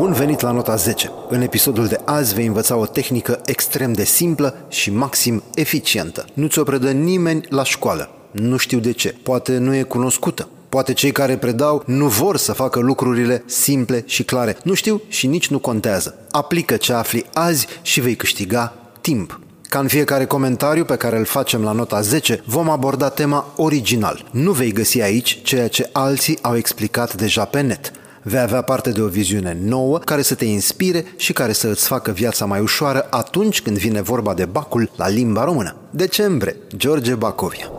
Bun venit la nota 10. În episodul de azi vei învăța o tehnică extrem de simplă și maxim eficientă. Nu ți-o predă nimeni la școală. Nu știu de ce. Poate nu e cunoscută. Poate cei care predau nu vor să facă lucrurile simple și clare. Nu știu și nici nu contează. Aplică ce afli azi și vei câștiga timp. Ca în fiecare comentariu pe care îl facem la nota 10, vom aborda tema original. Nu vei găsi aici ceea ce alții au explicat deja pe net. Vei avea parte de o viziune nouă care să te inspire și care să îți facă viața mai ușoară atunci când vine vorba de bacul la limba română. Decembrie, George Bacovia.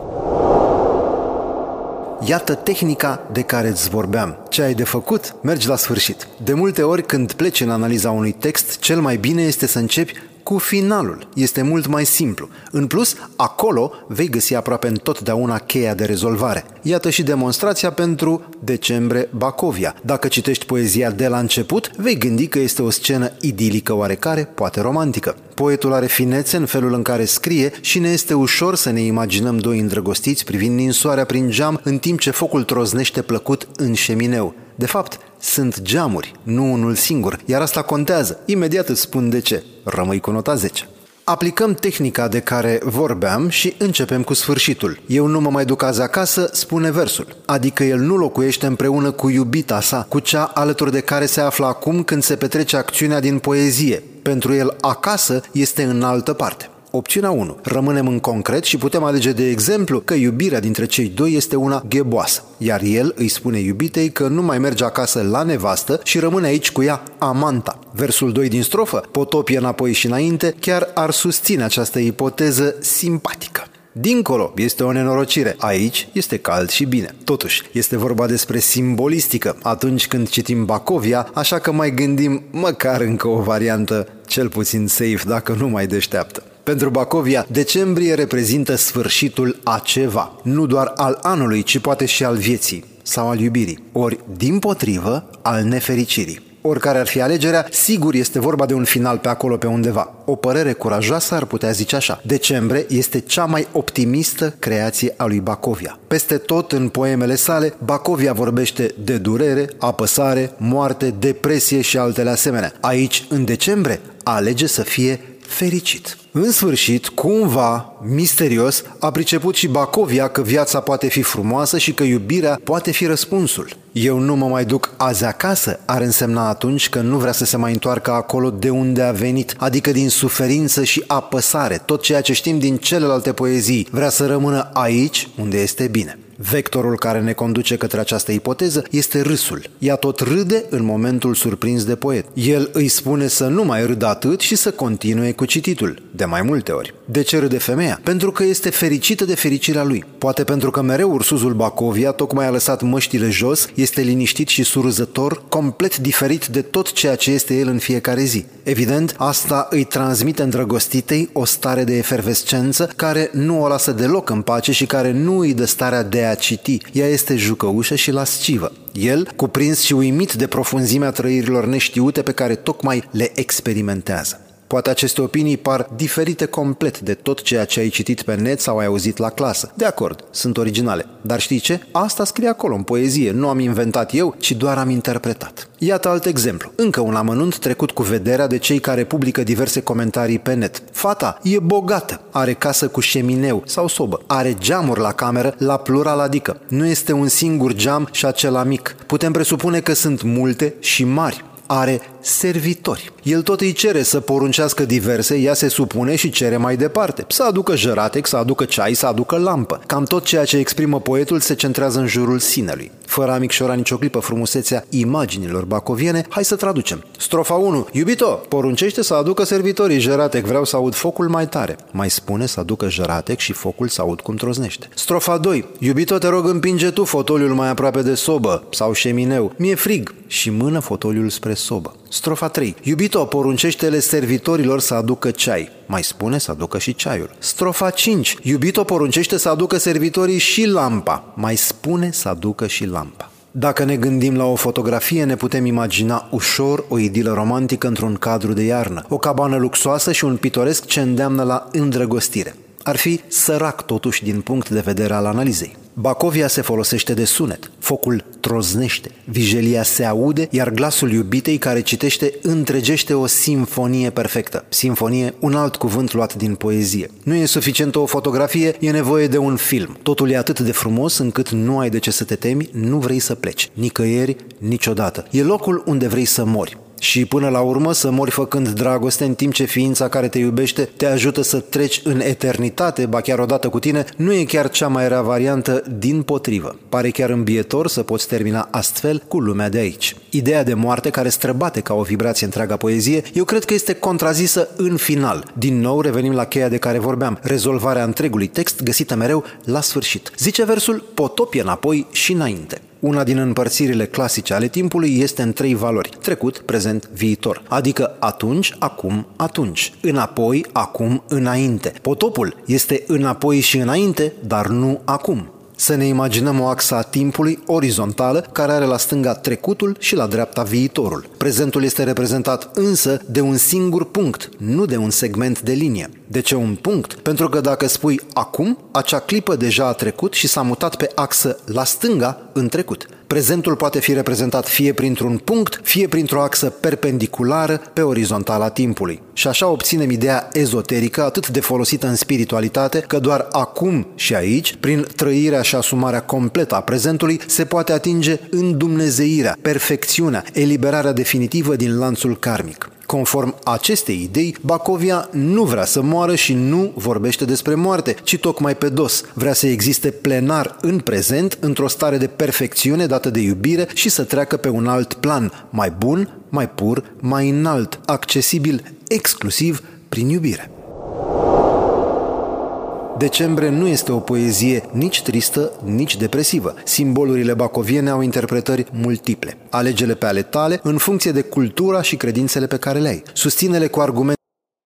Iată tehnica de care îți vorbeam. Ce ai de făcut? Mergi la sfârșit. De multe ori când pleci în analiza unui text, cel mai bine este să începi cu finalul. Este mult mai simplu. În plus, acolo vei găsi aproape întotdeauna cheia de rezolvare. Iată și demonstrația pentru Decembre Bacovia. Dacă citești poezia de la început, vei gândi că este o scenă idilică oarecare, poate romantică. Poetul are finețe în felul în care scrie și ne este ușor să ne imaginăm doi îndrăgostiți privind ninsoarea prin geam în timp ce focul troznește plăcut în șemineu. De fapt, sunt geamuri, nu unul singur, iar asta contează. Imediat îți spun de ce. Rămâi cu nota 10. Aplicăm tehnica de care vorbeam și începem cu sfârșitul. Eu nu mă mai duc azi acasă, spune versul. Adică el nu locuiește împreună cu iubita sa, cu cea alături de care se află acum când se petrece acțiunea din poezie. Pentru el acasă este în altă parte. Opțiunea 1. Rămânem în concret și putem alege de exemplu că iubirea dintre cei doi este una gheboasă, iar el îi spune iubitei că nu mai merge acasă la nevastă și rămâne aici cu ea amanta. Versul 2 din strofă, potopie înapoi și înainte, chiar ar susține această ipoteză simpatică. Dincolo este o nenorocire, aici este cald și bine. Totuși, este vorba despre simbolistică atunci când citim Bacovia, așa că mai gândim măcar încă o variantă, cel puțin safe dacă nu mai deșteaptă. Pentru Bacovia, decembrie reprezintă sfârșitul a ceva, nu doar al anului, ci poate și al vieții sau al iubirii, ori, din potrivă, al nefericirii. Oricare ar fi alegerea, sigur este vorba de un final pe acolo pe undeva. O părere curajoasă ar putea zice așa. Decembrie este cea mai optimistă creație a lui Bacovia. Peste tot în poemele sale, Bacovia vorbește de durere, apăsare, moarte, depresie și altele asemenea. Aici, în decembrie, alege să fie fericit. În sfârșit, cumva, misterios, a priceput și Bacovia că viața poate fi frumoasă și că iubirea poate fi răspunsul. Eu nu mă mai duc azi acasă ar însemna atunci că nu vrea să se mai întoarcă acolo de unde a venit, adică din suferință și apăsare, tot ceea ce știm din celelalte poezii. Vrea să rămână aici unde este bine. Vectorul care ne conduce către această ipoteză este râsul. Ea tot râde în momentul surprins de poet. El îi spune să nu mai râdă atât și să continue cu cititul, de mai multe ori. De ce râde femeia? Pentru că este fericită de fericirea lui. Poate pentru că mereu ursuzul Bacovia tocmai a lăsat măștile jos, este liniștit și surzător, complet diferit de tot ceea ce este el în fiecare zi. Evident, asta îi transmite îndrăgostitei o stare de efervescență care nu o lasă deloc în pace și care nu îi dă starea de a citi. Ea este jucăușă și lascivă. El, cuprins și uimit de profunzimea trăirilor neștiute pe care tocmai le experimentează. Poate aceste opinii par diferite complet de tot ceea ce ai citit pe net sau ai auzit la clasă. De acord, sunt originale. Dar știi ce? Asta scrie acolo în poezie. Nu am inventat eu, ci doar am interpretat. Iată alt exemplu. Încă un amănunt trecut cu vederea de cei care publică diverse comentarii pe net. Fata e bogată, are casă cu șemineu sau sobă, are geamuri la cameră, la plural adică. Nu este un singur geam și acela mic. Putem presupune că sunt multe și mari are servitori. El tot îi cere să poruncească diverse, ea se supune și cere mai departe. Să aducă jăratec, să aducă ceai, să aducă lampă. Cam tot ceea ce exprimă poetul se centrează în jurul sinelui. Fără a micșora nicio clipă frumusețea imaginilor bacoviene, hai să traducem. Strofa 1. Iubito, poruncește să aducă servitorii jăratec, vreau să aud focul mai tare. Mai spune să aducă jăratec și focul să aud cum troznește. Strofa 2. Iubito, te rog împinge tu fotoliul mai aproape de sobă sau șemineu. Mi-e frig și mână fotoliul spre sobă. Strofa 3. Iubito, poruncește-le servitorilor să aducă ceai. Mai spune să aducă și ceaiul. Strofa 5. Iubito, poruncește să aducă servitorii și lampa. Mai spune să aducă și lampa. Dacă ne gândim la o fotografie, ne putem imagina ușor o idilă romantică într-un cadru de iarnă, o cabană luxoasă și un pitoresc ce îndeamnă la îndrăgostire. Ar fi sărac totuși din punct de vedere al analizei. Bacovia se folosește de sunet, focul troznește, vijelia se aude, iar glasul iubitei care citește întregește o simfonie perfectă. Simfonie, un alt cuvânt luat din poezie. Nu e suficientă o fotografie, e nevoie de un film. Totul e atât de frumos încât nu ai de ce să te temi, nu vrei să pleci. Nicăieri, niciodată. E locul unde vrei să mori și până la urmă să mori făcând dragoste în timp ce ființa care te iubește te ajută să treci în eternitate, ba chiar odată cu tine, nu e chiar cea mai rea variantă din potrivă. Pare chiar îmbietor să poți termina astfel cu lumea de aici. Ideea de moarte care străbate ca o vibrație întreaga poezie, eu cred că este contrazisă în final. Din nou revenim la cheia de care vorbeam, rezolvarea întregului text găsită mereu la sfârșit. Zice versul, potopie înapoi și înainte. Una din împărțirile clasice ale timpului este în trei valori, trecut, prezent, viitor, adică atunci, acum, atunci, înapoi, acum, înainte. Potopul este înapoi și înainte, dar nu acum. Să ne imaginăm o axă a timpului orizontală care are la stânga trecutul și la dreapta viitorul. Prezentul este reprezentat însă de un singur punct, nu de un segment de linie. De ce un punct? Pentru că dacă spui acum, acea clipă deja a trecut și s-a mutat pe axă la stânga în trecut. Prezentul poate fi reprezentat fie printr-un punct, fie printr-o axă perpendiculară pe orizontala timpului. Și așa obținem ideea ezoterică atât de folosită în spiritualitate că doar acum și aici, prin trăirea și asumarea completă a prezentului, se poate atinge îndumnezeirea, perfecțiunea, eliberarea definitivă din lanțul karmic. Conform acestei idei, Bacovia nu vrea să moară și nu vorbește despre moarte, ci tocmai pe dos. Vrea să existe plenar în prezent, într-o stare de perfecțiune dată de iubire și să treacă pe un alt plan, mai bun, mai pur, mai înalt, accesibil exclusiv prin iubire. Decembre nu este o poezie nici tristă, nici depresivă. Simbolurile bacoviene au interpretări multiple. Alege-le pe ale tale în funcție de cultura și credințele pe care le ai. Susține-le cu argumente